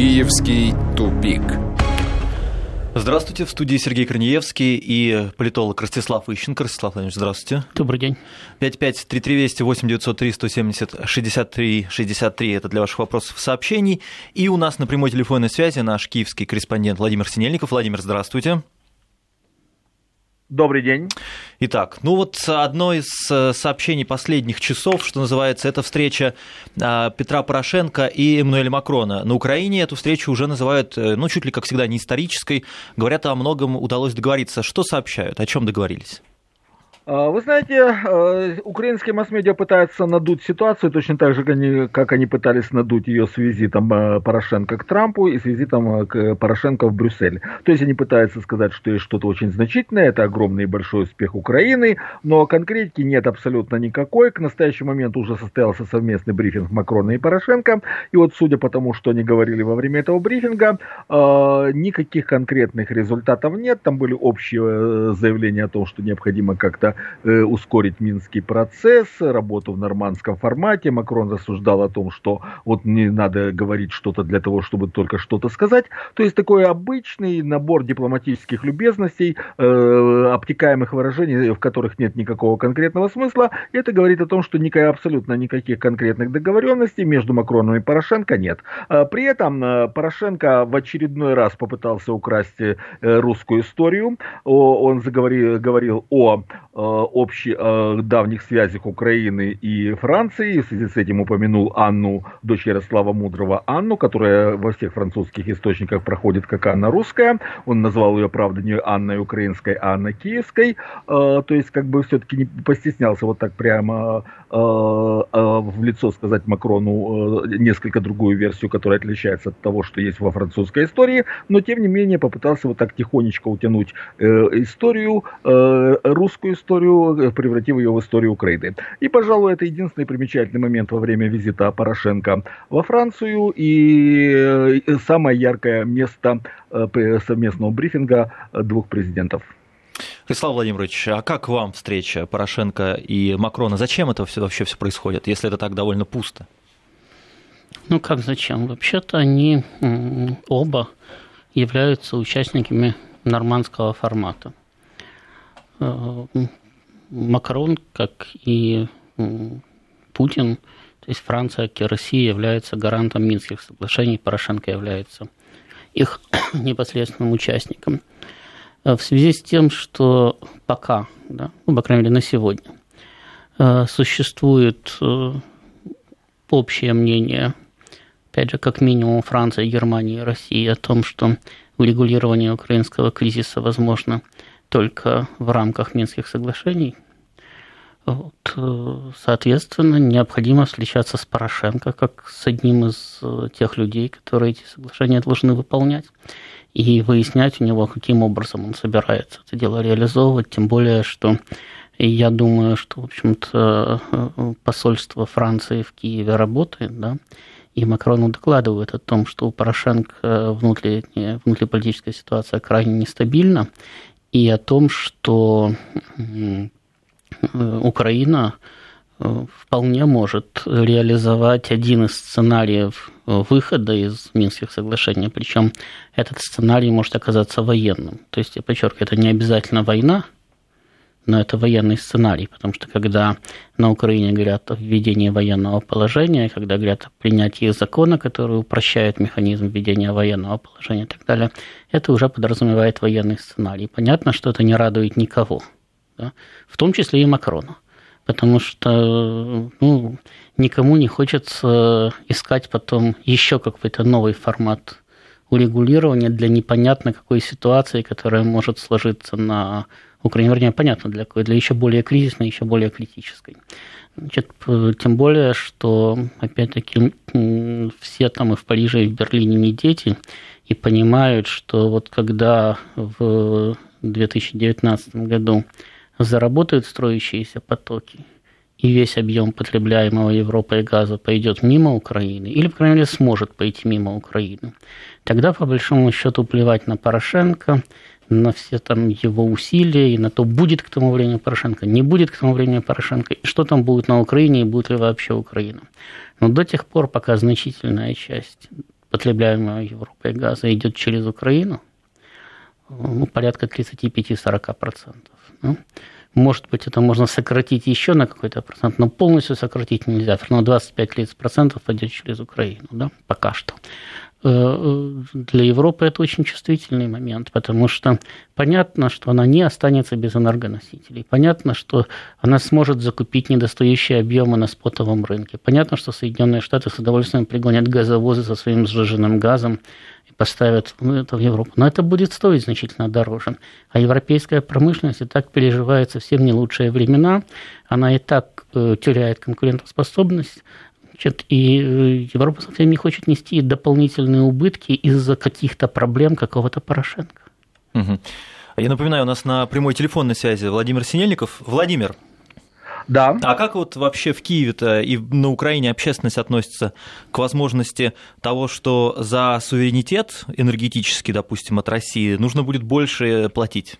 Киевский тупик. Здравствуйте, в студии Сергей Корнеевский и политолог Ростислав Ищенко. Ростислав Владимирович, здравствуйте. Добрый день. 553320 8903 170 63 63 это для ваших вопросов и сообщений. И у нас на прямой телефонной связи наш киевский корреспондент Владимир Синельников. Владимир, здравствуйте. Добрый день. Итак, ну вот одно из э, сообщений последних часов, что называется, это встреча а, Петра Порошенко и Эммануэля Макрона. На Украине эту встречу уже называют, э, ну, чуть ли, как всегда, не исторической. Говорят, о многом удалось договориться. Что сообщают? О чем договорились? А, вы знаете, э, украинские масс-медиа пытаются надуть ситуацию точно так же, как они, пытались надуть ее с визитом э, Порошенко к Трампу и с визитом э, к Порошенко в Брюссель. То есть они пытаются сказать, что есть что-то очень значительное, это огромный и большой успех Украины, но конкретики нет абсолютно никакой. К настоящему моменту уже состоялся совместный брифинг Макрона и Порошенко, и вот судя по тому, что они говорили во время этого брифинга, никаких конкретных результатов нет. Там были общие заявления о том, что необходимо как-то Э, ускорить минский процесс, работу в нормандском формате. Макрон рассуждал о том, что вот не надо говорить что-то для того, чтобы только что-то сказать. То есть такой обычный набор дипломатических любезностей, э, обтекаемых выражений, в которых нет никакого конкретного смысла. Это говорит о том, что никак, абсолютно никаких конкретных договоренностей между Макроном и Порошенко нет. А при этом э, Порошенко в очередной раз попытался украсть э, русскую историю. Он заговорил, говорил о общих э, давних связях Украины и Франции. В связи с этим упомянул Анну, дочь Ярослава Мудрого Анну, которая во всех французских источниках проходит как Анна русская. Он назвал ее, правда, не Анной украинской, а Анной киевской. Э, то есть, как бы все-таки не постеснялся вот так прямо э, в лицо сказать Макрону несколько другую версию, которая отличается от того, что есть во французской истории. Но, тем не менее, попытался вот так тихонечко утянуть историю, русскую историю историю, превратив ее в историю Украины. И, пожалуй, это единственный примечательный момент во время визита Порошенко во Францию и э, самое яркое место э, совместного брифинга двух президентов. Вячеслав Владимирович, а как вам встреча Порошенко и Макрона? Зачем это все, вообще все происходит, если это так довольно пусто? Ну как зачем? Вообще-то они оба являются участниками нормандского формата. Макрон, как и Путин, то есть Франция, как и Россия, является гарантом Минских соглашений, Порошенко является их непосредственным участником. Э, в связи с тем, что пока, да, ну, по крайней мере, на сегодня, э, существует э, общее мнение, опять же, как минимум Франции, Германии и России о том, что урегулирование украинского кризиса возможно – только в рамках Минских соглашений. Вот, э, соответственно, необходимо встречаться с Порошенко как с одним из э, тех людей, которые эти соглашения должны выполнять, и выяснять у него, каким образом он собирается это дело реализовывать, тем более, что я думаю, что, в общем-то, э, посольство Франции в Киеве работает, да, и Макрону докладывают о том, что у Порошенко внутренняя, внутриполитическая ситуация крайне нестабильна, и о том, что Украина э, вполне может реализовать один из сценариев выхода из Минских соглашений, причем этот сценарий может оказаться военным. То есть, я подчеркиваю, это не обязательно война, но это военный сценарий, потому что когда на Украине говорят о введении военного положения, когда говорят о принятии закона, который упрощает механизм введения военного положения и так далее, это уже подразумевает военный сценарий. Понятно, что это не радует никого, да? в том числе и Макрона, потому что ну, никому не хочется искать потом еще какой-то новый формат урегулирования для непонятно какой ситуации, которая может сложиться на Украине, вернее, понятно, для какой, для еще более кризисной, еще более критической. Значит, тем более, что, опять-таки, все там и в Париже, и в Берлине не дети, и понимают, что вот когда в 2019 году заработают строящиеся потоки, и весь объем потребляемого Европой газа пойдет мимо Украины, или, по крайней мере, сможет пойти мимо Украины, тогда, по большому счету, плевать на Порошенко, на все там его усилия и на то, будет к тому времени Порошенко, не будет к тому времени Порошенко, и что там будет на Украине, и будет ли вообще Украина. Но до тех пор, пока значительная часть потребляемого Европой газа идет через Украину, ну, порядка 35-40%. Ну, может быть, это можно сократить еще на какой-то процент, но полностью сократить нельзя. Все равно 25-30% пойдет через Украину, да, пока что. Э, для Европы это очень чувствительный момент, потому что понятно, что она не останется без энергоносителей. Понятно, что она сможет закупить недостающие объемы на спотовом рынке. Понятно, что Соединенные Штаты с удовольствием пригонят газовозы со своим сжиженным газом и поставят это в Европу. Но это будет стоить значительно дороже. А европейская промышленность и так переживает совсем не лучшие времена. Она и так э, теряет конкурентоспособность Значит, и э, Европа совсем не хочет нести дополнительные убытки из-за каких-то проблем какого-то Порошенко. Угу. Я напоминаю, у нас на прямой телефонной связи Владимир Синельников. Владимир. Да. А как вот вообще в Киеве-то и на Украине общественность относится к возможности того, что за суверенитет энергетический, допустим, от России нужно будет больше платить?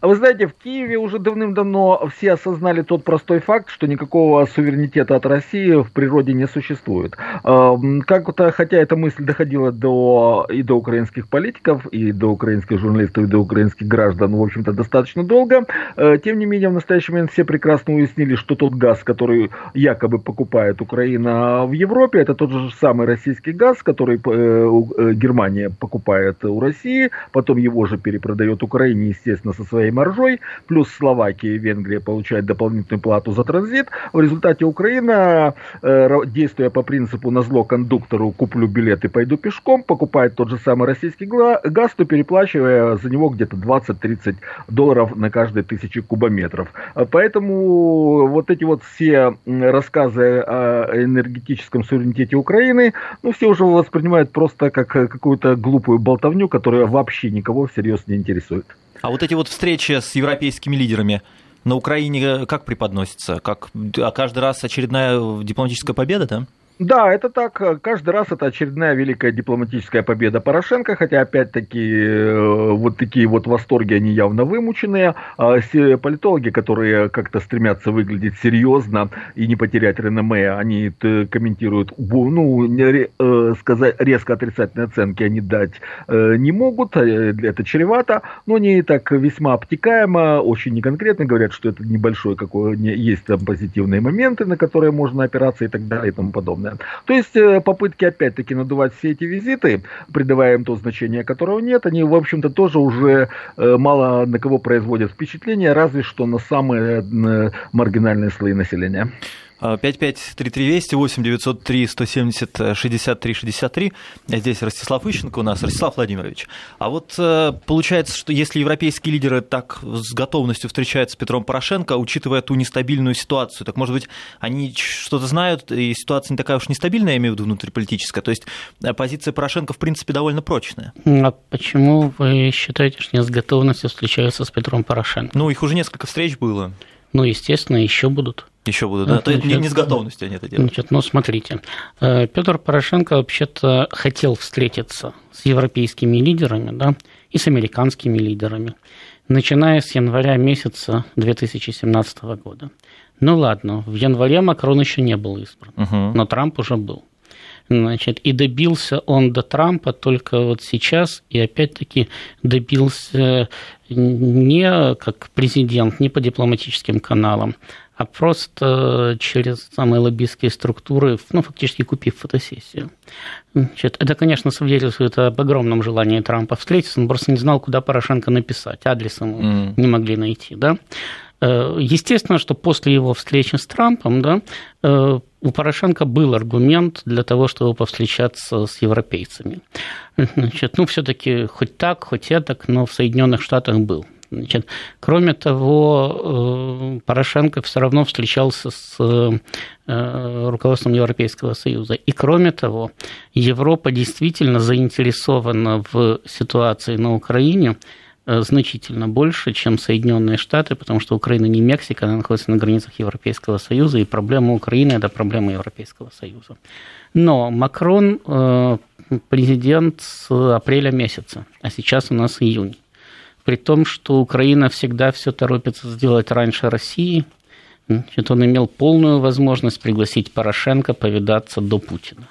А вы знаете, в Киеве уже давным-давно все осознали тот простой факт, что никакого суверенитета от России в природе не существует. Как-то, хотя эта мысль доходила до, и до украинских политиков, и до украинских журналистов, и до украинских граждан, в общем-то, достаточно долго, э, тем не менее, в настоящий момент все прекрасно уяснили, что тот газ, который якобы покупает Украина в Европе, это тот же самый российский газ, который э, э, Германия покупает у России, потом его же перепродает Украине, естественно, со своей своей маржой, плюс Словакия и Венгрия получают дополнительную плату за транзит. В результате Украина, э, действуя по принципу на зло кондуктору «куплю билет и пойду пешком», покупает тот же самый российский газ, то переплачивая за него где-то 20-30 долларов на каждые тысячи кубометров. Поэтому вот эти вот все рассказы о энергетическом суверенитете Украины, ну, все уже воспринимают просто как какую-то глупую болтовню, которая вообще никого всерьез не интересует. А вот эти вот встречи с европейскими лидерами на Украине как преподносятся? Как а каждый раз очередная дипломатическая победа, да? Да, это так. Каждый раз это очередная великая дипломатическая победа Порошенко, хотя опять-таки э, вот такие вот восторги, они явно вымученные. А политологи, которые как-то стремятся выглядеть серьезно и не потерять реноме, они комментируют, ну, э, сказать резко отрицательные оценки они дать э, не могут, это чревато, но они так весьма обтекаемо, очень неконкретно говорят, что это небольшой какой есть там позитивные моменты, на которые можно опираться и так далее и тому подобное подобное. То есть э, попытки опять-таки надувать все эти визиты, придавая им то значение, которого нет, они, в общем-то, тоже уже э, мало на кого производят впечатление, разве что на самые э, маргинальные слои населения. 553320 8 903 170 63 63. Здесь Ростислав Ищенко у нас. Ростислав Владимирович, а вот э, получается, что если европейские лидеры так с готовностью встречаются с Петром Порошенко, учитывая ту нестабильную ситуацию, так может быть они что-то знают, и ситуация не такая уж нестабильная, я имею в виду внутриполитическая, то есть э, позиция Порошенко в принципе довольно прочная. А почему вы считаете, что они с готовностью встречаются с Петром Порошенко? Ну, их уже несколько встреч было. Ну, естественно, еще будут. Еще будут, да? Ну, есть не, не с готовностью они это делают. Значит, ну, смотрите, э, Петр Порошенко вообще-то хотел встретиться с европейскими лидерами, да, и с американскими лидерами, начиная с января месяца 2017 года. Ну ладно, в январе Макрон еще не был избран, угу. но Трамп уже был. Значит, и добился он до Трампа только вот сейчас, и опять-таки добился не как президент, не по дипломатическим каналам, а просто через самые лоббистские структуры, ну, фактически купив фотосессию. Значит, это, конечно, свидетельствует об огромном желании Трампа встретиться, он просто не знал, куда Порошенко написать, адрес ему mm. не могли найти, да. Э, естественно, что после его встречи с Трампом, да, э, у Порошенко был аргумент для того, чтобы повстречаться с европейцами. Значит, ну, все-таки хоть так, хоть так, но в Соединенных Штатах был. Значит, кроме того, э, Порошенко все равно встречался с э, руководством Европейского Союза. И кроме того, Европа действительно заинтересована в ситуации на Украине э, значительно больше, чем Соединенные Штаты, потому что Украина не Мексика, она находится на границах Европейского Союза, и проблема Украины – это проблема Европейского Союза. Но Макрон президент с апреля месяца, а сейчас у нас июнь при том, что Украина всегда все торопится сделать раньше России, значит, он имел полную возможность пригласить Порошенко повидаться до Путина.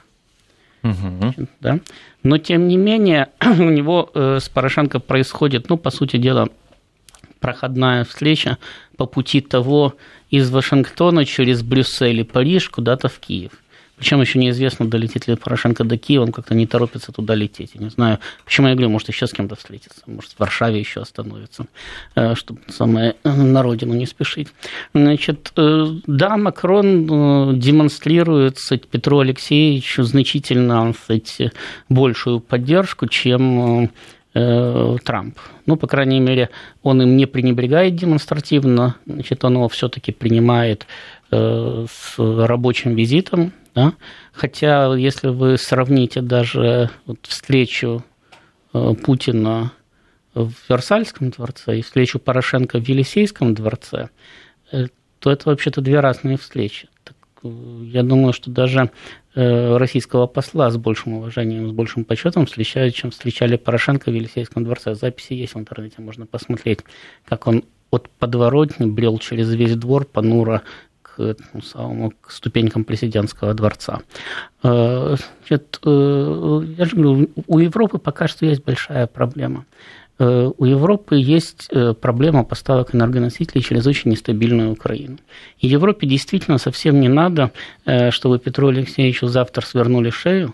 Угу. Да? Но, тем не менее, у него э, с Порошенко происходит, ну, по сути дела, проходная встреча по пути того из Вашингтона через Брюссель и Париж куда-то в Киев. Причем еще неизвестно, долетит ли Порошенко до Киева, он как-то не торопится туда лететь. Я не знаю, почему я говорю, может, еще с кем-то встретиться, может, в Варшаве еще остановится, э, чтобы самое э, на родину не спешить. Значит, э, да, Макрон демонстрирует Петру Алексеевичу значительно кстати, большую поддержку, чем Трамп. Ну, по крайней мере, он им не пренебрегает демонстративно, значит, он его все-таки принимает с рабочим визитом да? Хотя, если вы сравните даже вот встречу э, Путина в Версальском дворце и встречу Порошенко в Елисейском дворце, э, то это вообще-то две разные встречи. Э, я думаю, что даже российского посла с большим уважением, с большим почетом встречают, чем встречали Порошенко в Елисейском дворце. Записи есть в интернете, можно посмотреть, как он от подворотни брел через весь двор, понуро к, самому, к ступенькам президентского дворца. Э, значит, э, я же говорю, у Европы пока что есть большая проблема. Э, у Европы есть проблема поставок энергоносителей через очень нестабильную Украину. И Европе действительно совсем не надо, чтобы Петру Алексеевичу завтра свернули шею,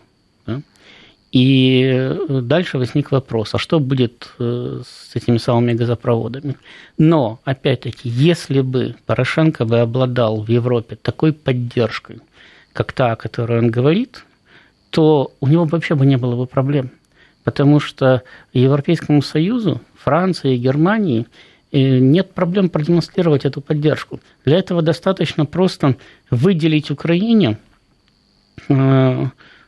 и э, дальше возник вопрос, а что будет э, с этими самыми газопроводами? Но, опять-таки, если бы Порошенко бы обладал в Европе такой поддержкой, как та, о которой он говорит, то у него вообще бы не было бы проблем. Потому что Европейскому Союзу, Франции и Германии э, нет проблем продемонстрировать эту поддержку. Для этого достаточно просто выделить Украине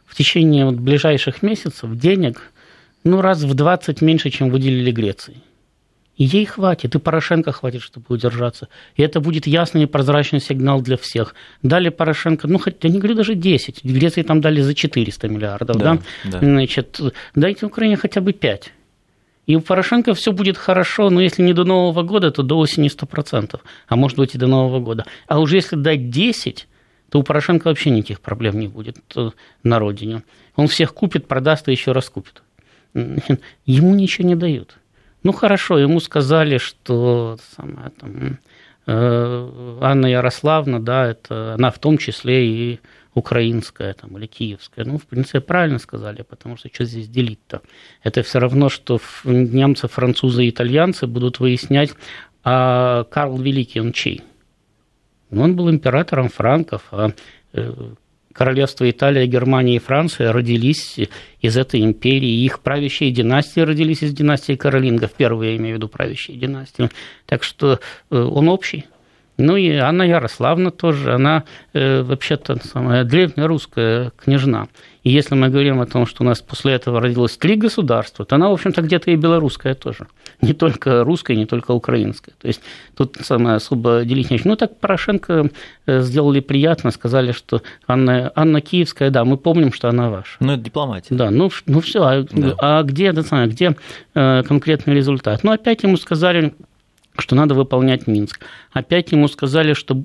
в течение вот ближайших месяцев денег ну, раз в 20 меньше, чем выделили Греции. И ей хватит, и Порошенко хватит, чтобы удержаться. И это будет ясный и прозрачный сигнал для всех. Дали Порошенко, ну, хоть, я не говорю даже 10, в Греции там дали за 400 миллиардов, да? да? да. Значит, дайте Украине хотя бы 5. И у Порошенко все будет хорошо, но если не до Нового года, то до осени 100%, а может быть и до Нового года. А уже если дать 10, то у Порошенко вообще никаких проблем не будет э, на родине. Он всех купит, продаст и еще раз купит. Ему ничего не дают. Ну хорошо, ему сказали, что самое, там, э, Анна Ярославна, да, это она в том числе и украинская там, или киевская. Ну, в принципе, правильно сказали, потому что что здесь делить-то? Это все равно, что немцы, французы и итальянцы будут выяснять, а Карл Великий, он чей? Он был императором франков, а э, королевства Италия, Германия и Франция родились из этой империи. Их правящие династии родились из династии Каролингов, первые, я имею в виду, правящие династии. Так что э, он общий. Ну и Анна Ярославна тоже, она э, вообще-то самая древняя русская княжна. И если мы говорим о том, что у нас после этого родилось три государства, то она, в общем-то, где-то и белорусская тоже. Не только русская, не только украинская. То есть тут самое особо делить нечего. Ну, так Порошенко э, сделали приятно, сказали, что Анна, Анна Киевская, да, мы помним, что она ваша. Ну, это дипломатия. Да, ну, ну все, а, да. а где, да, где э, конкретный результат? Ну, опять ему сказали, что надо выполнять Минск. Опять ему сказали, что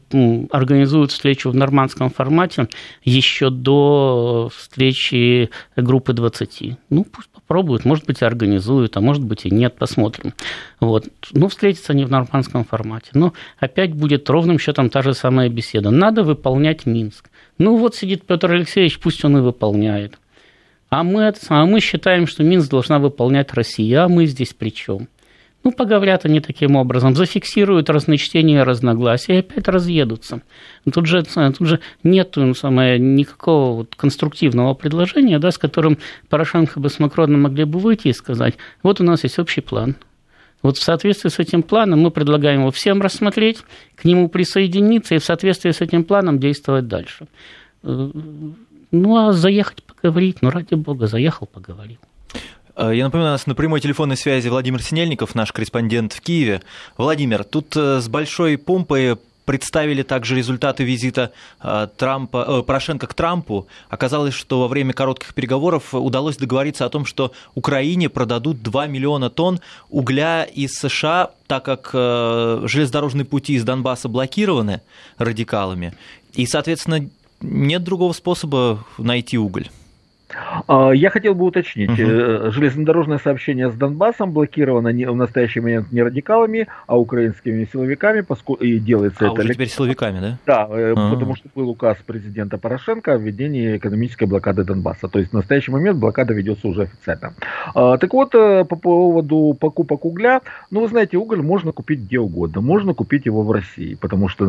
организуют встречу в нормандском формате еще до встречи группы 20. Ну, пусть попробуют, может быть, и организуют, а может быть и нет, посмотрим. Вот. Ну, встретятся они в нормандском формате. Но опять будет ровным счетом та же самая беседа. Надо выполнять Минск. Ну, вот сидит Петр Алексеевич, пусть он и выполняет. А мы, а мы считаем, что Минск должна выполнять Россия, а мы здесь при чем? Ну, поговорят они таким образом, зафиксируют разночтения и разногласия и опять разъедутся. Тут же, тут же нет ну, самое, никакого вот конструктивного предложения, да, с которым Порошенко бы с Макроном могли бы выйти и сказать, вот у нас есть общий план, вот в соответствии с этим планом мы предлагаем его всем рассмотреть, к нему присоединиться и в соответствии с этим планом действовать дальше. Э, ну, а заехать поговорить, ну, ради бога, заехал, поговорил. Э, я напоминаю, у нас на прямой телефонной связи Владимир Синельников, наш корреспондент в Киеве. Владимир, тут э, с большой помпой представили также результаты визита э, Трампа, Порошенко к Трампу. Оказалось, что во время коротких переговоров удалось договориться о том, что Украине продадут 2 миллиона тонн угля из США, так как железнодорожные пути из Донбасса блокированы радикалами. И, соответственно, нет другого способа найти уголь. А, я хотел бы уточнить, угу. железнодорожное сообщение с Донбассом блокировано в настоящий момент не радикалами, а украинскими силовиками, поскольку и делается а, это... Уже теперь силовиками, да? Да, А-а-а. потому что был указ президента Порошенко о введении экономической блокады Донбасса. То есть в настоящий момент блокада ведется уже официально. А, так вот, по поводу покупок угля, ну, вы знаете, уголь можно купить где угодно. Можно купить его в России, потому что,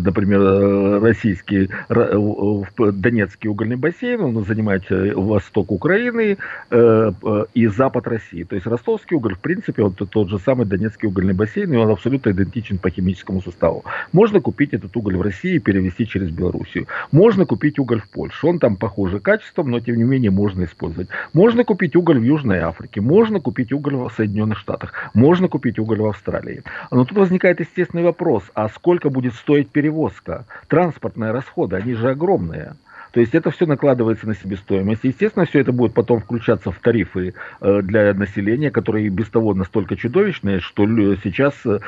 например, российский, Донецкий угольный бассейн, он занимает восток Украины э, и запад России. То есть ростовский уголь, в принципе, он тот же самый Донецкий угольный бассейн, и он абсолютно идентичен по химическому составу. Можно купить этот уголь в России и перевести через Белоруссию. Можно купить уголь в Польше. Он там похуже качеством, но тем не менее можно использовать. Можно купить уголь в Южной Африке. Можно купить уголь в Соединенных Штатах. Можно купить уголь в Австралии. Но тут возникает естественный вопрос, а сколько будет стоить перевозка? Транспортные расходы, они же огромные. То есть это все накладывается на себестоимость. Естественно, все это будет потом включаться в тарифы э, для населения, которые без того настолько чудовищные, что сейчас э,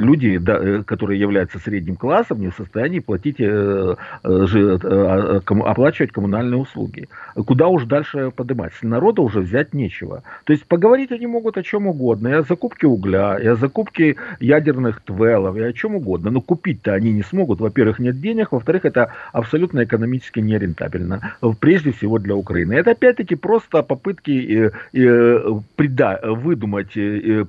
люди, которые являются средним классом, не в состоянии платить, э, а, оплачивать коммунальные услуги. Куда уж дальше поднимать? С народа уже взять нечего. То есть поговорить они могут о чем угодно. И о закупке угля, и о закупке ядерных твелов, и о чем угодно. Но купить-то они не смогут. Во-первых, нет денег. Во-вторых, это абсолютно экономически нереально рентабельно, прежде всего для Украины. Это опять-таки просто попытки э, э, прида, выдумать э,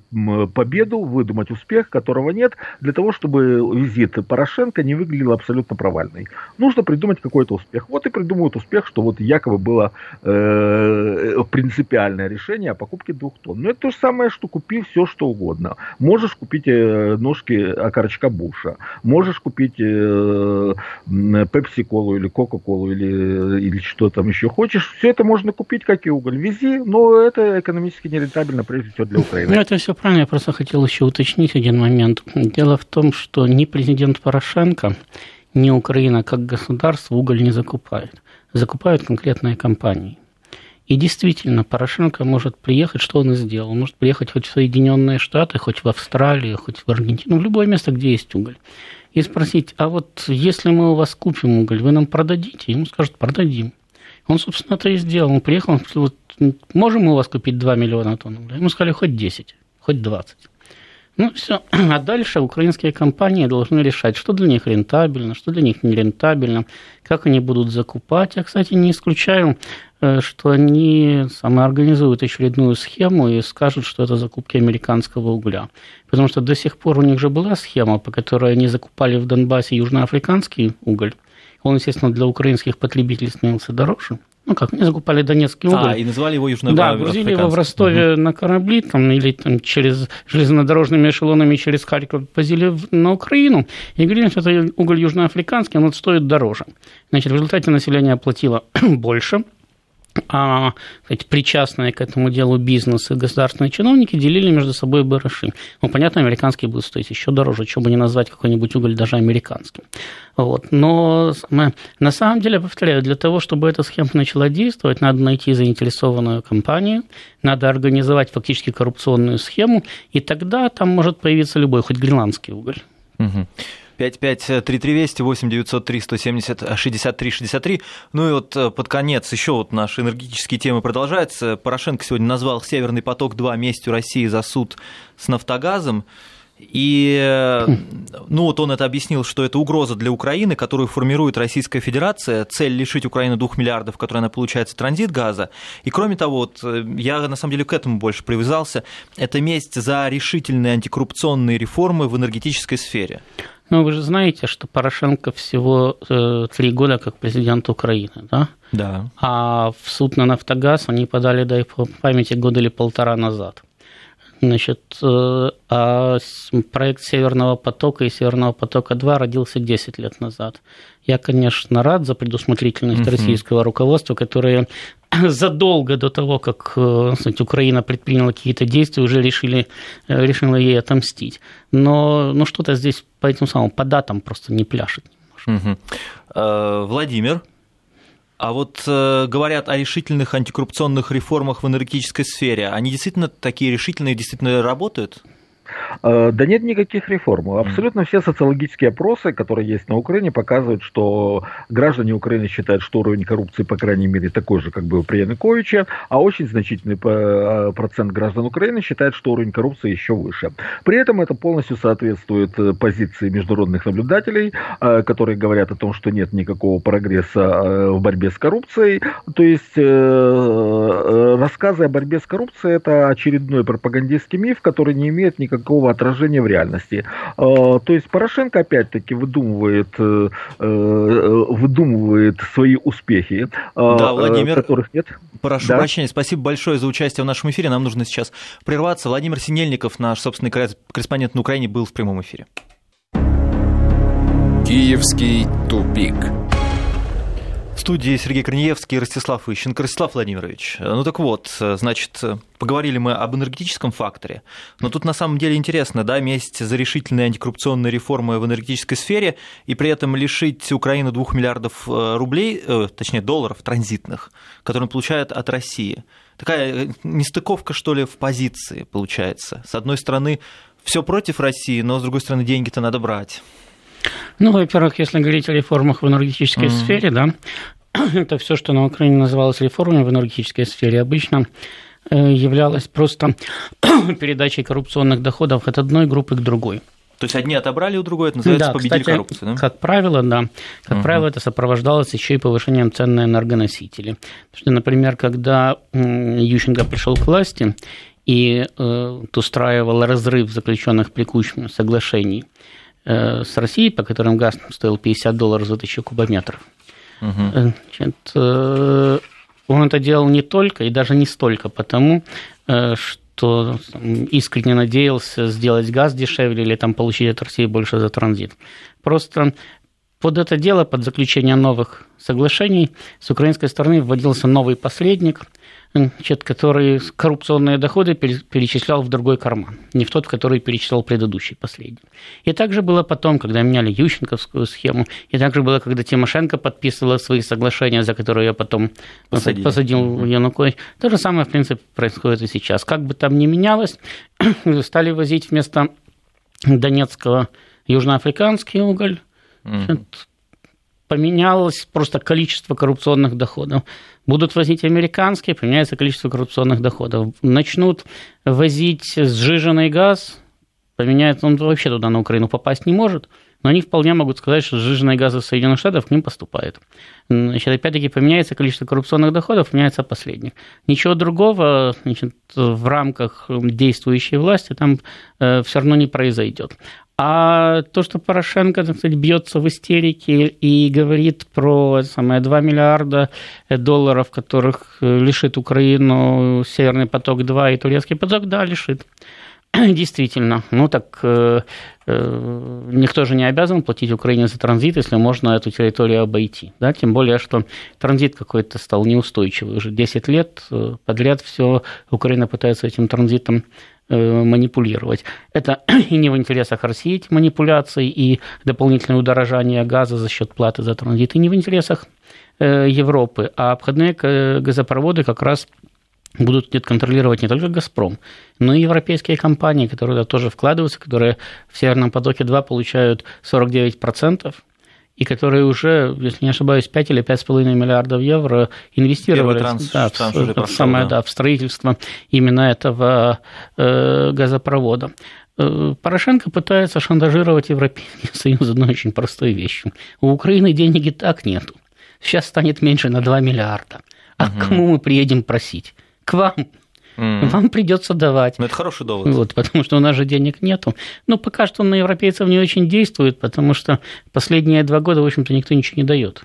победу, выдумать успех, которого нет, для того, чтобы визит Порошенко не выглядел абсолютно провальный. Нужно придумать какой-то успех. Вот и придумывают успех, что вот якобы было э, принципиальное решение о покупке двух тонн. Но это то же самое, что купи все, что угодно. Можешь купить э, ножки окорочка Буша, можешь купить э, пепси-колу или кока-колу или или, или что там еще хочешь, все это можно купить, как и уголь. Вези, но это экономически нерентабельно, прежде всего, для Украины. Ну, это все правильно, я просто хотел еще уточнить один момент. Дело в том, что ни президент Порошенко, ни Украина как государство уголь не закупает. Закупают конкретные компании. И действительно, Порошенко может приехать, что он и сделал. Он может приехать хоть в Соединенные Штаты, хоть в Австралию, хоть в Аргентину, в любое место, где есть уголь и спросить, а вот если мы у вас купим уголь, вы нам продадите? Ему скажут, продадим. Он, собственно, это и сделал. Он приехал, он сказал, вот, можем мы у вас купить 2 миллиона тонн угля? Ему сказали, хоть 10, хоть 20. Ну, все. А дальше украинские компании должны решать, что для них рентабельно, что для них нерентабельно, как они будут закупать. Я, кстати, не исключаю, что они самоорганизуют очередную схему и скажут, что это закупки американского угля. Потому что до сих пор у них же была схема, по которой они закупали в Донбассе южноафриканский уголь. Он, естественно, для украинских потребителей становился дороже. Ну как, они закупали Донецкий уголь. А, и назвали его южно Да, грузили его в Ростове угу. на корабли, там, или там, через железнодорожными эшелонами через Харьков возили на Украину. И говорили, что это уголь южноафриканский, он стоит дороже. Значит, в результате население платило больше, а сказать, причастные к этому делу бизнес и государственные чиновники делили между собой барыши. Ну, понятно, американский будет стоить еще дороже, чего бы не назвать какой-нибудь уголь даже американским. Вот. Но на самом деле, повторяю, для того, чтобы эта схема начала действовать, надо найти заинтересованную компанию, надо организовать фактически коррупционную схему, и тогда там может появиться любой, хоть гренландский уголь. Угу. 553320 8 903 170 63 63. Ну и вот э, под конец еще вот наши энергетические темы продолжаются. Порошенко сегодня назвал «Северный поток-2» местью России за суд с «Нафтогазом». И э, ну вот он это объяснил, что это угроза для Украины, которую формирует Российская Федерация, цель лишить Украину двух миллиардов, которые она получает за транзит газа. И кроме того, вот, э, я на самом деле к этому больше привязался, это месть за решительные антикоррупционные реформы в энергетической сфере. Ну, вы же знаете, что Порошенко всего э, три года как президент Украины, да? Да. А в суд на «Нафтогаз» они подали, дай по памяти, года или полтора назад. Значит, э, а проект Северного потока и Северного потока-2 родился 10 лет назад. Я, конечно, рад за предусмотрительность uh-huh. российского руководства, которое задолго до того, как э, сказать, Украина предприняла какие-то действия, уже решили, э, решила ей отомстить. Но ну, что-то здесь по этим самым, по датам просто не пляшет. Угу. Владимир, а вот э, говорят о решительных антикоррупционных реформах в энергетической сфере. Они действительно такие решительные, действительно работают? Да нет никаких реформ. Абсолютно все социологические опросы, которые есть на Украине, показывают, что граждане Украины считают, что уровень коррупции, по крайней мере, такой же, как был при Януковиче, а очень значительный процент граждан Украины считает, что уровень коррупции еще выше. При этом это полностью соответствует позиции международных наблюдателей, которые говорят о том, что нет никакого прогресса в борьбе с коррупцией. То есть рассказы о борьбе с коррупцией это очередной пропагандистский миф, который не имеет никакого отражения в реальности. А, то есть Порошенко опять-таки выдумывает, э, э, выдумывает свои успехи, а, да, Владимир, которых нет. Прошу да? прощения, спасибо большое за участие в нашем эфире. Нам нужно сейчас прерваться. Владимир Синельников, наш собственный корреспондент на Украине, был в прямом эфире. Киевский тупик студии Сергей Корнеевский и Ростислав Ищенко. Ростислав Владимирович, ну так вот, значит, поговорили мы об энергетическом факторе, но тут на самом деле интересно, да, месть за решительные антикоррупционные реформы в энергетической сфере и при этом лишить Украину двух миллиардов э, рублей, э, точнее долларов транзитных, которые он получает от России. Такая э, нестыковка, что ли, в позиции получается. С одной стороны, все против России, но с другой стороны, деньги-то надо брать. Ну, во-первых, если говорить о реформах в энергетической mm-hmm. сфере, да, это все, что на Украине называлось реформами в энергетической сфере, обычно э, являлось просто передачей коррупционных доходов от одной группы к другой. То есть одни отобрали у другой, это называется да, победили кстати, коррупцию, да? Как правило, да. Как угу. правило, это сопровождалось еще и повышением цен на энергоносители. Потому что, например, когда Ющенко пришел к власти и э, устраивал разрыв заключенных Кучме соглашений с Россией, по которым газ стоил 50 долларов за тысячу кубометров, Угу. Значит, э, он это делал не только и даже не столько потому, э, что искренне надеялся сделать газ дешевле или там, получить от России больше за транзит. Просто под это дело, под заключение новых соглашений, с украинской стороны вводился новый посредник – значит, который коррупционные доходы перечислял в другой карман, не в тот, в который перечислял предыдущий, последний. И также было потом, когда меняли Ющенковскую схему, и также было, когда Тимошенко подписывала свои соглашения, за которые я потом Посадили. посадил Янукович. То же самое, в принципе, происходит и сейчас. Как бы там ни менялось, стали возить вместо Донецкого южноафриканский уголь, mm поменялось просто количество коррупционных доходов. Будут возить американские, поменяется количество коррупционных доходов. Начнут возить сжиженный газ, поменяется, он вообще туда на Украину попасть не может, но они вполне могут сказать, что сжиженный газ из Соединенных Штатов к ним поступает. Значит, опять-таки поменяется количество коррупционных доходов, поменяется последних. Ничего другого значит, в рамках действующей власти там э, все равно не произойдет. А то, что Порошенко, так сказать, бьется в истерике и говорит про самое, 2 миллиарда долларов, которых э, лишит Украину Северный поток-2 и Турецкий поток, да, лишит. Действительно, ну так э, э, никто же не обязан платить Украине за транзит, если можно эту территорию обойти. Да? Тем более, что транзит какой-то стал неустойчивый. Уже 10 лет э, подряд все Украина пытается этим транзитом манипулировать. Это и не в интересах России эти манипуляции и дополнительное удорожание газа за счет платы за транзит, и не в интересах э, Европы, а обходные газопроводы как раз будут контролировать не только «Газпром», но и европейские компании, которые тоже вкладываются, которые в «Северном потоке-2» получают 49%, и которые уже, если не ошибаюсь, 5 или 5,5 миллиардов евро инвестировали транс, да, в, прошел, самое, да. Да, в строительство именно этого э, газопровода. Э, Порошенко пытается шантажировать Европейский Союз одной очень простой вещью. У Украины денег и так нету. Сейчас станет меньше на 2 миллиарда. А угу. к кому мы приедем просить? К вам. Mm. Вам придется давать. Ну, это хороший довод. Вот, потому что у нас же денег нету. Но пока что он на европейцев не очень действует, потому что последние два года, в общем-то, никто ничего не дает.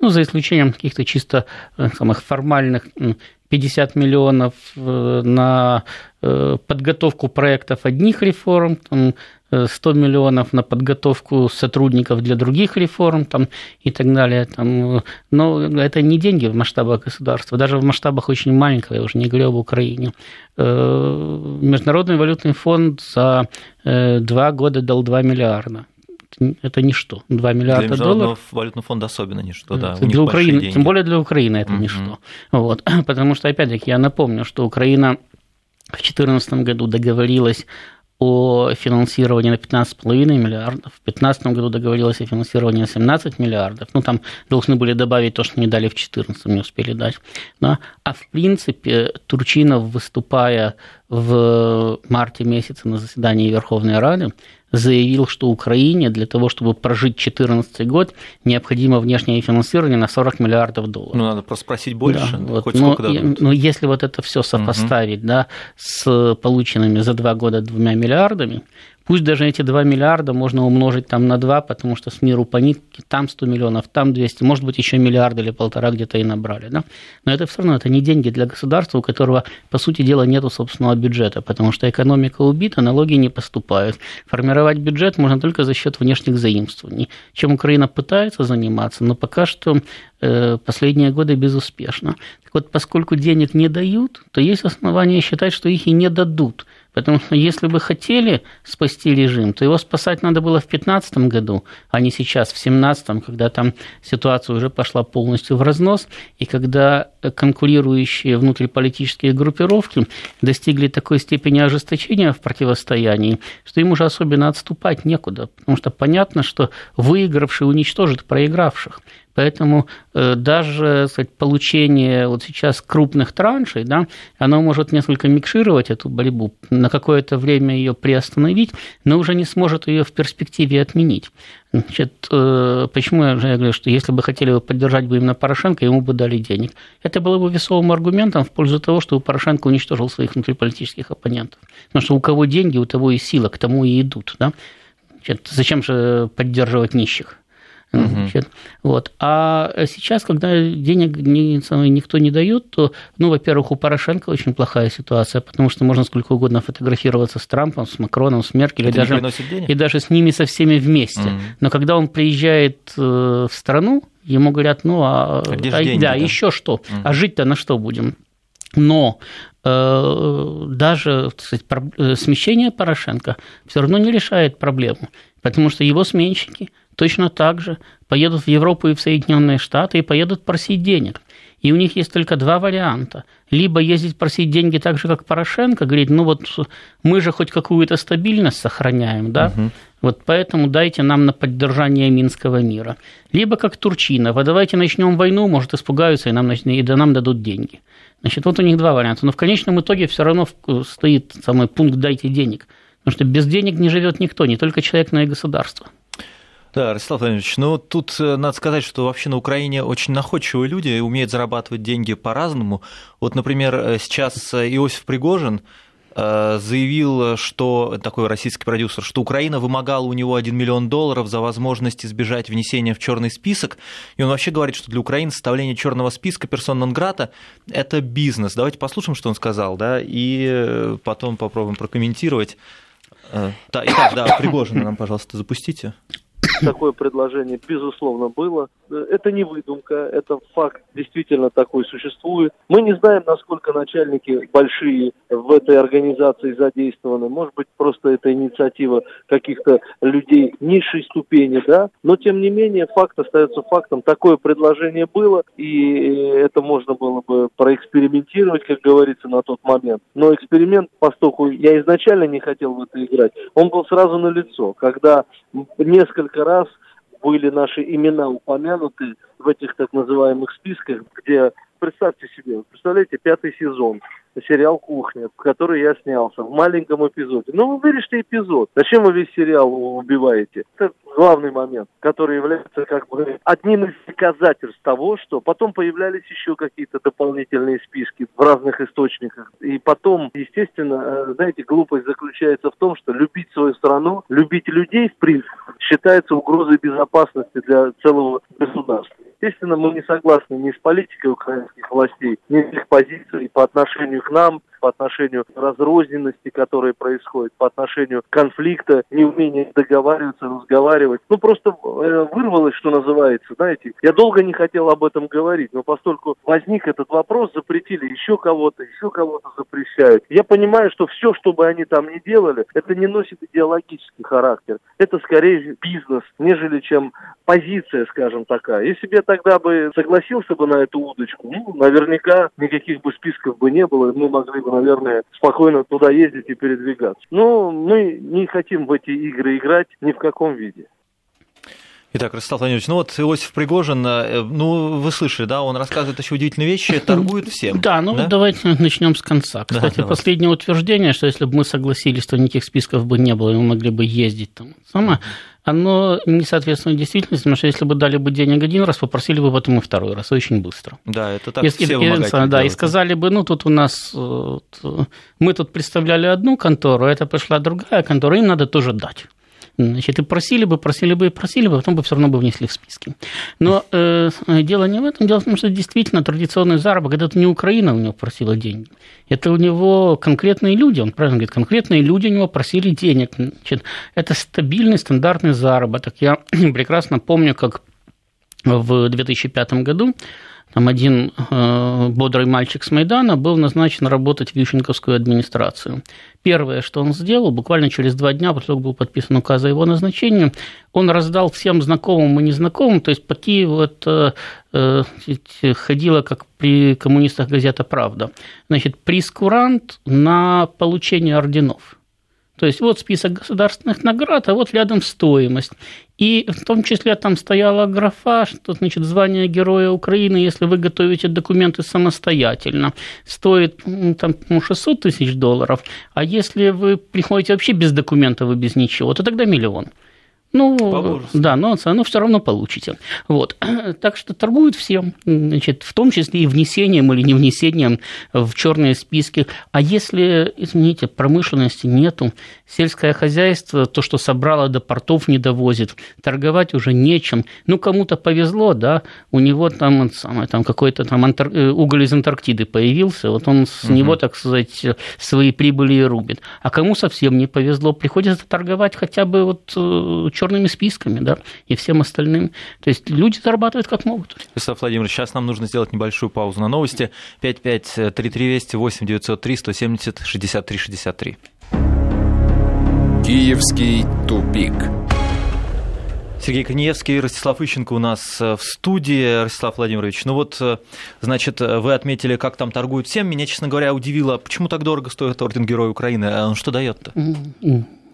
Ну, за исключением каких-то чисто э, самых формальных 50 миллионов э, на э, подготовку проектов одних реформ, там 100 миллионов на подготовку сотрудников для других реформ там, и так далее. Там, но это не деньги в масштабах государства, даже в масштабах очень маленького, я уже не говорю об Украине. Э, Международный валютный фонд за э, два года дал 2 миллиарда это ничто. 2 миллиарда для долларов. валютного фонда особенно ничто, да. Для Украины, тем более для Украины это mm-hmm. ничто. Вот. Потому что, опять-таки, я напомню, что Украина в 2014 году договорилась о финансировании на 15,5 миллиардов. В 2015 году договорилась о финансировании на 17 миллиардов. Ну, там должны были добавить то, что не дали в 2014, не успели дать. Да? А в принципе, Турчинов, выступая в марте месяце на заседании Верховной Рады, заявил, что Украине для того, чтобы прожить 2014 год, необходимо внешнее финансирование на 40 миллиардов долларов. Ну, надо просто спросить больше, да, вот, хоть но, сколько дадут. Но если вот это все сопоставить угу. да, с полученными за два года двумя миллиардами, Пусть даже эти 2 миллиарда можно умножить там на 2, потому что с миру по нитке, там 100 миллионов, там 200, может быть, еще миллиард или полтора где-то и набрали. Да? Но это все равно это не деньги для государства, у которого, по сути дела, нет собственного бюджета, потому что экономика убита, налоги не поступают. Формировать бюджет можно только за счет внешних заимствований, чем Украина пытается заниматься, но пока что э, последние годы безуспешно. Так вот, поскольку денег не дают, то есть основания считать, что их и не дадут. Потому что если бы хотели спасти режим, то его спасать надо было в 2015 году, а не сейчас, в 2017, когда там ситуация уже пошла полностью в разнос, и когда конкурирующие внутриполитические группировки достигли такой степени ожесточения в противостоянии, что им уже особенно отступать некуда, потому что понятно, что выигравший уничтожит проигравших. Поэтому э, даже сказать, получение вот сейчас крупных траншей, да, оно может несколько микшировать эту борьбу, на какое-то время ее приостановить, но уже не сможет ее в перспективе отменить. Значит, э, почему я говорю, что если бы хотели поддержать бы именно Порошенко, ему бы дали денег. Это было бы весовым аргументом в пользу того, что Порошенко уничтожил своих внутриполитических оппонентов. Потому что у кого деньги, у того и сила, к тому и идут. Да? Значит, зачем же поддерживать нищих? Значит, вот. А сейчас, когда денег никто не дает, то, ну, во-первых, у Порошенко очень плохая ситуация, потому что можно сколько угодно фотографироваться с Трампом, с Макроном, с Меркель, и даже, и даже с ними со всеми вместе. Угу. Но когда он приезжает э, в страну, ему говорят, ну, а, а, а деньги, да, да, еще что, угу. а жить-то на что будем? Но э, даже сказать, э, смещение Порошенко все равно не решает проблему, потому что его сменщики – точно так же поедут в Европу и в Соединенные Штаты и поедут просить денег. И у них есть только два варианта. Либо ездить просить деньги так же, как Порошенко, говорить, ну вот мы же хоть какую-то стабильность сохраняем, да, угу. вот поэтому дайте нам на поддержание Минского мира. Либо как Турчинова, давайте начнем войну, может испугаются и нам, и нам дадут деньги. Значит, вот у них два варианта. Но в конечном итоге все равно стоит самый пункт «дайте денег». Потому что без денег не живет никто, не только человек, но и государство. Да, Ростислав Владимирович, ну тут э, надо сказать, что вообще на Украине очень находчивые люди, умеют зарабатывать деньги по-разному. Вот, например, э, сейчас э, Иосиф Пригожин заявил, что такой российский продюсер, что Украина вымогала у него 1 миллион долларов за возможность избежать внесения в черный список. И он вообще говорит, что для Украины составление черного списка персон нон-грата – это бизнес. Давайте послушаем, что он сказал, да, и потом попробуем прокомментировать. Итак, да, Пригожина нам, пожалуйста, запустите. Такое предложение, безусловно, было. Это не выдумка, это факт действительно такой существует. Мы не знаем, насколько начальники большие в этой организации задействованы. Может быть, просто это инициатива каких-то людей низшей ступени, да. Но, тем не менее, факт остается фактом. Такое предложение было, и это можно было бы проэкспериментировать, как говорится, на тот момент. Но эксперимент, поскольку я изначально не хотел в это играть, он был сразу на лицо, когда несколько раз были наши имена упомянуты в этих так называемых списках, где, представьте себе, представляете, пятый сезон, сериал «Кухня», в который я снялся, в маленьком эпизоде. Ну, вы вырежьте эпизод. Зачем вы весь сериал убиваете? Это главный момент, который является как бы одним из доказательств того, что потом появлялись еще какие-то дополнительные списки в разных источниках. И потом, естественно, э, знаете, глупость заключается в том, что любить свою страну, любить людей, в принципе, считается угрозой безопасности для целого государства. Естественно, мы не согласны ни с политикой украинских властей, ни с их позицией по отношению к нам, по отношению к разрозненности, которая происходит, по отношению конфликта, неумения договариваться, разговаривать. Ну, просто э, вырвалось, что называется, знаете. Я долго не хотел об этом говорить, но поскольку возник этот вопрос, запретили еще кого-то, еще кого-то запрещают. Я понимаю, что все, что бы они там ни делали, это не носит идеологический характер. Это скорее бизнес, нежели чем позиция, скажем такая. Если бы я тогда бы согласился бы на эту удочку, ну, наверняка никаких бы списков бы не было, мы могли бы, наверное, спокойно туда ездить и передвигаться. Но мы не хотим в эти игры играть ни в каком виде. Итак, Ростислав Владимирович, ну вот Иосиф Пригожин, э, ну вы слышали, да, он рассказывает еще удивительные вещи, торгует всем. Да, ну да? давайте начнем с конца. Кстати, да, последнее утверждение, что если бы мы согласились, то никаких списков бы не было, и мы могли бы ездить там. Самое, оно не соответствует действительности, потому что если бы дали бы денег один раз, попросили бы потом и второй раз, очень быстро. Да, это так если, все и, Да, делают. и сказали бы, ну тут у нас, вот, мы тут представляли одну контору, а это пришла другая контора, им надо тоже дать. Значит, и просили бы, просили бы, просили бы, а потом бы все равно бы внесли в списки. Но э, дело не в этом, дело в том, что действительно традиционный заработок, это не Украина у него просила деньги, это у него конкретные люди, он правильно говорит, конкретные люди у него просили денег. Значит, это стабильный, стандартный заработок. Я прекрасно помню, как в 2005 году там один э, бодрый мальчик с Майдана был назначен работать в Ющенковскую администрацию. Первое, что он сделал, буквально через два дня, после того, как был подписан указ о его назначении, он раздал всем знакомым и незнакомым, то есть по Киеву это э, ходила, как при коммунистах газета «Правда», значит, прескурант на получение орденов. То есть вот список государственных наград, а вот рядом стоимость. И в том числе там стояла графа, что значит звание Героя Украины, если вы готовите документы самостоятельно, стоит там 600 тысяч долларов, а если вы приходите вообще без документов и без ничего, то тогда миллион. Ну, да, но, но все равно получите. Вот. Так что торгуют всем, значит, в том числе и внесением или не внесением в черные списки. А если, извините, промышленности нету, сельское хозяйство, то, что собрало до портов, не довозит, торговать уже нечем. Ну, кому-то повезло, да, у него там, самое, там какой-то там антар... Э, уголь из Антарктиды появился, вот он с угу. него, так сказать, свои прибыли и рубит. А кому совсем не повезло, приходится торговать хотя бы вот э, черными списками, да, и всем остальным. То есть люди зарабатывают как могут. Вячеслав Владимирович, сейчас нам нужно сделать небольшую паузу на новости. 553320 8 903 170 63 63. Киевский тупик. Сергей Коневский, Ростислав Ищенко у нас э, в студии. Ростислав Владимирович, ну вот, э, значит, вы отметили, как там торгуют всем. Меня, честно говоря, удивило, почему так дорого стоит орден Героя Украины? А он что дает-то?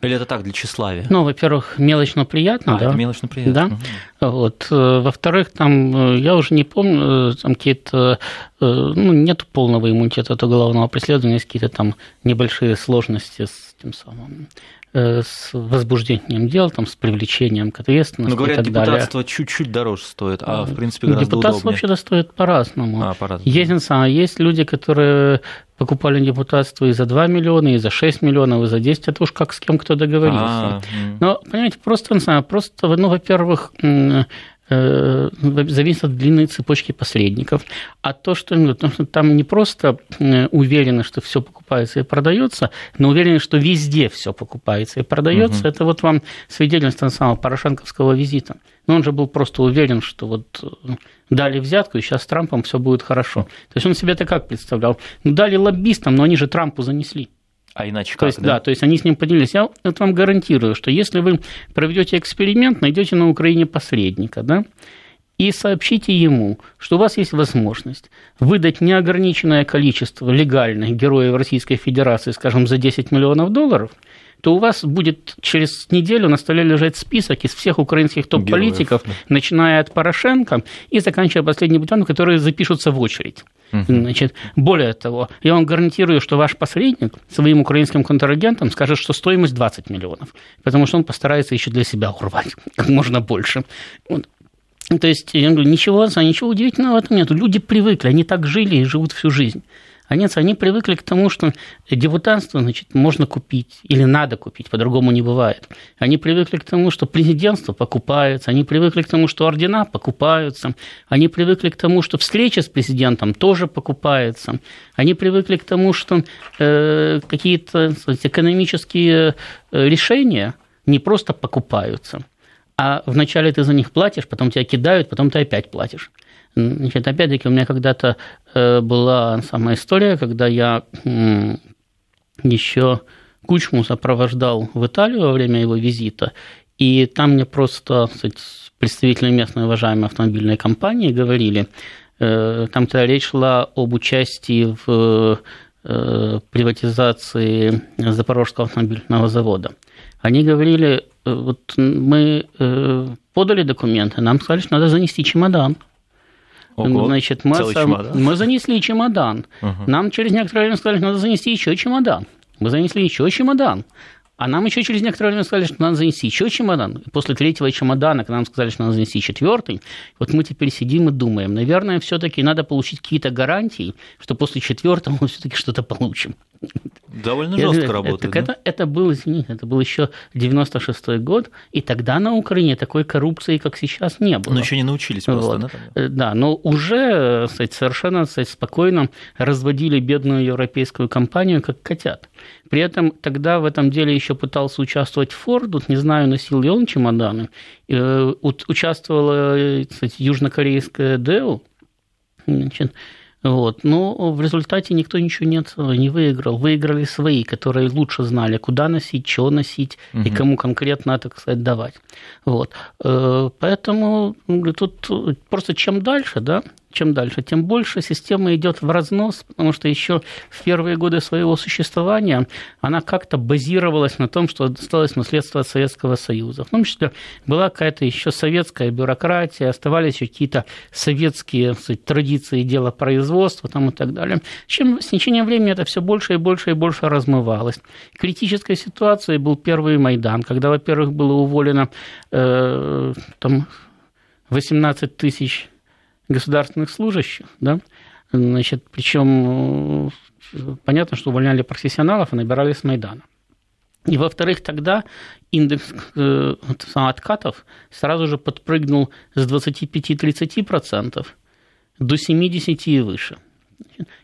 Или это так, для тщеславия? Ну, во-первых, мелочно приятно, а, да. это мелочно приятно. Да. Угу. Вот. Э, во-вторых, там, э, я уже не помню, э, там какие-то, ну, нет полного иммунитета от уголовного преследования, есть какие-то там небольшие сложности с тем самым Э, с возбуждением дел, там, с привлечением к ответственности. Но говорят, и так депутатство далее. чуть-чуть дороже стоит, а в принципе гораздо Депутатство удобнее. вообще-то стоит по-разному. А, по-разному. Есть, а есть люди, которые покупали депутатство и за 2 миллиона, и за 6 миллионов, и за 10, это уж как с кем кто договорился. А, Но, понимаете, просто, просто, ну, во-первых, Э, зависит от длинной цепочки посредников. А то, что, ну, потому что там не просто э, уверены, что все покупается и продается, но уверены, что везде все покупается и продается. Угу. Это вот вам свидетельство самого порошенковского визита. Но он же был просто уверен, что вот э, дали взятку, и сейчас с Трампом все будет хорошо. То есть он себе это как представлял? Ну, дали лоббистам, но они же Трампу занесли. А иначе как? То есть, да? да, то есть они с ним поделились. Я вот вам гарантирую, что если вы проведете эксперимент, найдете на Украине посредника, да, и сообщите ему, что у вас есть возможность выдать неограниченное количество легальных героев Российской Федерации, скажем, за 10 миллионов долларов – то у вас будет через неделю на столе лежать список из всех украинских топ-политиков, начиная от Порошенко и заканчивая последним бутаном, которые запишутся в очередь. Угу. Значит, более того, я вам гарантирую, что ваш посредник своим украинским контрагентам скажет, что стоимость 20 миллионов, потому что он постарается еще для себя урвать как можно больше. Вот. То есть, я говорю, ничего, ничего удивительного в этом нет. Люди привыкли, они так жили и живут всю жизнь. А нет, они привыкли к тому, что депутатство, значит, можно купить или надо купить, по-другому не бывает. Они привыкли к тому, что президентство покупается, они привыкли к тому, что ордена покупаются, они привыкли к тому, что встреча с президентом тоже покупается, они привыкли к тому, что э, какие-то экономические э, решения не просто покупаются, а вначале ты за них платишь, потом тебя кидают, потом ты опять платишь. Значит, опять-таки, у меня когда-то э, была самая история, когда я еще Кучму сопровождал в Италию во время его визита, и там мне просто кстати, представители местной уважаемой автомобильной компании говорили, там тогда речь шла об участии в приватизации Запорожского автомобильного завода. Они говорили, вот мы подали документы, нам сказали, что надо занести чемодан. Ого, Значит, мы, сам, мы занесли чемодан. Угу. Нам через некоторое время сказали, что надо занести еще чемодан. Мы занесли еще чемодан. А нам еще через некоторое время сказали, что надо занести еще чемодан. после третьего чемодана к нам сказали, что надо занести четвертый. Вот мы теперь сидим и думаем, наверное, все-таки надо получить какие-то гарантии, что после четвертого мы все-таки что-то получим. Довольно жестко это, работает. Так да? это, это был, извините, это был еще 96-й год, и тогда на Украине такой коррупции, как сейчас, не было. Но еще не научились просто, вот. да? Да, но уже кстати, совершенно кстати, спокойно разводили бедную европейскую компанию, как котят. При этом тогда в этом деле еще пытался участвовать Форд, не знаю, носил ли он чемоданы. Э, участвовала, кстати, южнокорейская Дэу, значит, вот. Но в результате никто ничего нет, не выиграл. Выиграли свои, которые лучше знали, куда носить, что носить угу. и кому конкретно, так сказать, давать. Вот. Э, поэтому тут просто чем дальше, да, чем дальше, тем больше система идет в разнос, потому что еще в первые годы своего существования она как-то базировалась на том, что осталось наследство от Советского Союза. В том числе была какая-то еще советская бюрократия, оставались какие-то советские сказать, традиции дела производства там, и так далее. Чем с течением времени это все больше и больше и больше размывалось. Критической ситуацией был первый Майдан, когда, во-первых, было уволено э, там, 18 тысяч государственных служащих, да, значит, причем понятно, что увольняли профессионалов и набирали с Майдана. И, во-вторых, тогда индекс э, откатов сразу же подпрыгнул с 25-30% до 70 и выше –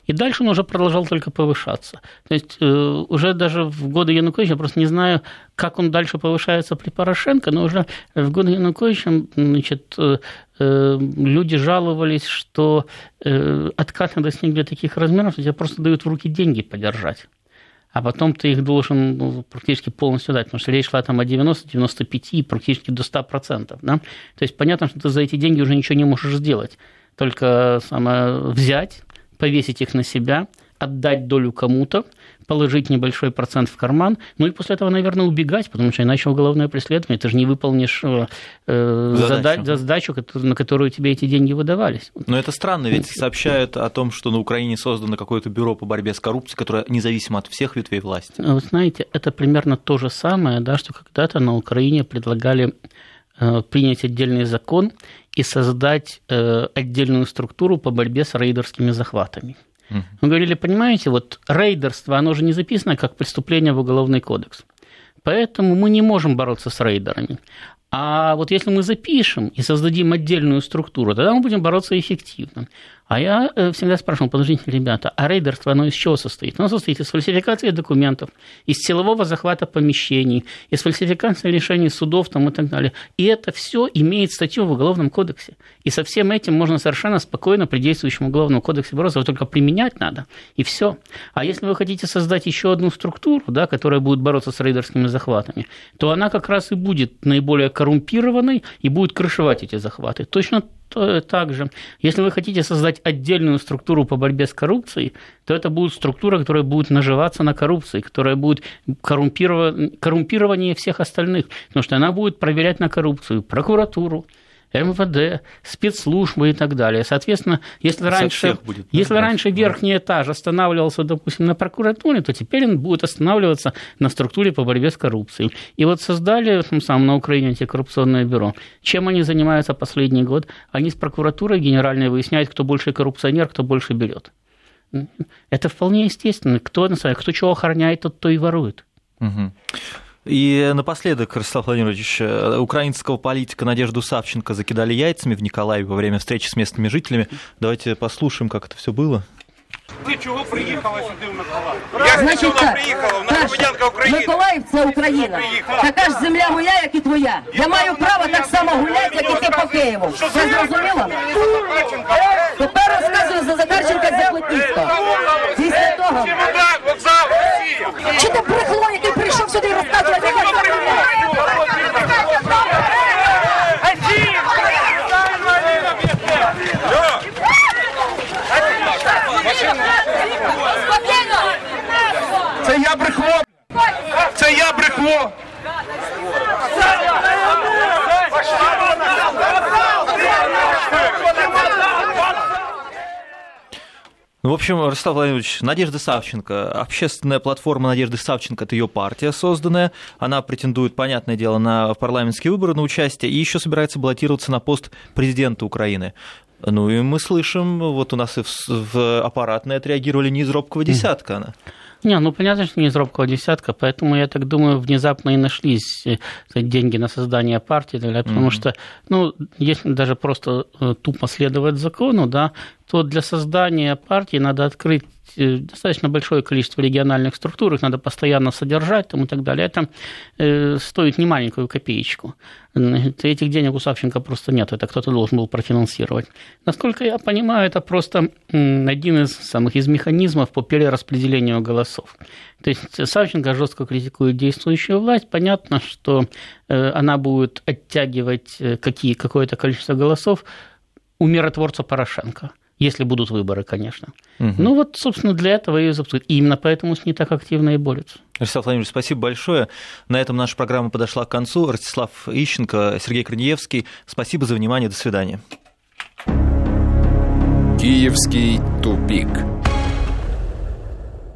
и дальше он уже продолжал только повышаться. То есть э, уже даже в годы Януковича, я просто не знаю, как он дальше повышается при Порошенко, но уже в годы Януковича значит, э, люди жаловались, что откаты достигли таких размеров, что тебе просто дают в руки деньги подержать а потом ты их должен ну, практически полностью дать, потому что речь шла там о 90, 95 и практически до 100%. Да? То есть понятно, что ты за эти деньги уже ничего не можешь сделать, только самое взять, повесить их на себя, отдать долю кому-то, положить небольшой процент в карман, ну и после этого, наверное, убегать, потому что иначе уголовное преследование, ты же не выполнишь э, э задачу. задачу, на которую тебе эти деньги выдавались. Но это странно, ведь сообщают о том, что на Украине создано какое-то бюро по борьбе с коррупцией, которое независимо от всех ветвей власти. Вы знаете, это примерно то же самое, да, что когда-то на Украине предлагали э, принять отдельный закон и создать э, отдельную структуру по борьбе с рейдерскими захватами. Мы говорили, понимаете, вот рейдерство, оно же не записано как преступление в Уголовный кодекс. Поэтому мы не можем бороться с рейдерами. А вот если мы запишем и создадим отдельную структуру, тогда мы будем бороться эффективно. А я э, всегда спрашивал, подождите, ребята, а рейдерство, оно из чего состоит? Оно состоит из фальсификации документов, из силового захвата помещений, из фальсификации решений судов там, и так далее. И это все имеет статью в Уголовном кодексе. И со всем этим можно совершенно спокойно при действующем Уголовном кодексе бороться, его только применять надо, и все. А если вы хотите создать еще одну структуру, да, которая будет бороться с рейдерскими захватами, то она как раз и будет наиболее коррумпированной и будет крышевать эти захваты. Точно так же, если вы хотите создать отдельную структуру по борьбе с коррупцией, то это будет структура, которая будет наживаться на коррупции, которая будет коррумпирование всех остальных, потому что она будет проверять на коррупцию прокуратуру, МВД, спецслужбы и так далее. Соответственно, если раньше, будет, если да, раньше да. верхний этаж останавливался, допустим, на прокуратуре, то теперь он будет останавливаться на структуре по борьбе с коррупцией. И вот создали там самом на Украине антикоррупционное бюро. Чем они занимаются последний год? Они с прокуратурой генеральной выясняют, кто больше коррупционер, кто больше берет. Это вполне естественно. Кто, кто чего охраняет, тот то и ворует. Угу. И напоследок, Ростислав Владимирович, э, украинского политика Надежду Савченко закидали яйцами в Николаеве во время встречи с местными жителями. Давайте послушаем, как это все было. Ти чого приїхала сюди в Миколаїв? Я Значить, сюди приїхала, вона громадянка України. Миколаїв це Україна. Така ж земля моя, як і твоя. Я маю право так само гуляти, як і ти по Києву. Це зрозуміло? Тепер розказую за Захарченка і за Плотніцького. Після того... вокзал, Росія. Чи ти брехло, який сюди розказувати. Це я брехло. Це я брехло. Пошли! Ну, в общем, Ростов Владимирович, Надежда Савченко, общественная платформа Надежды Савченко, это ее партия созданная, она претендует, понятное дело, на парламентские выборы, на участие, и еще собирается баллотироваться на пост президента Украины. Ну и мы слышим, вот у нас и в, в аппаратной отреагировали не из робкого десятка она. Не, ну понятно, что не из робкого десятка, поэтому, я так думаю, внезапно и нашлись э, деньги на создание партии, потому mm-hmm. что, ну, если даже просто э, тупо следовать закону, да, то для создания партии надо открыть э, достаточно большое количество региональных структур, их надо постоянно содержать там, и так далее. Это э, стоит не маленькую копеечку. Этих денег у Савченко просто нет, это кто-то должен был профинансировать. Насколько я понимаю, это просто один из самых из механизмов по перераспределению голосов. То есть Савченко жестко критикует действующую власть. Понятно, что э, она будет оттягивать какие, какое-то количество голосов у миротворца Порошенко – если будут выборы, конечно. Угу. Ну вот, собственно, для этого и запустят. И именно поэтому с ней так активно и борются. Ростислав Владимирович, спасибо большое. На этом наша программа подошла к концу. Ростислав Ищенко, Сергей Корнеевский. Спасибо за внимание. До свидания. Киевский тупик.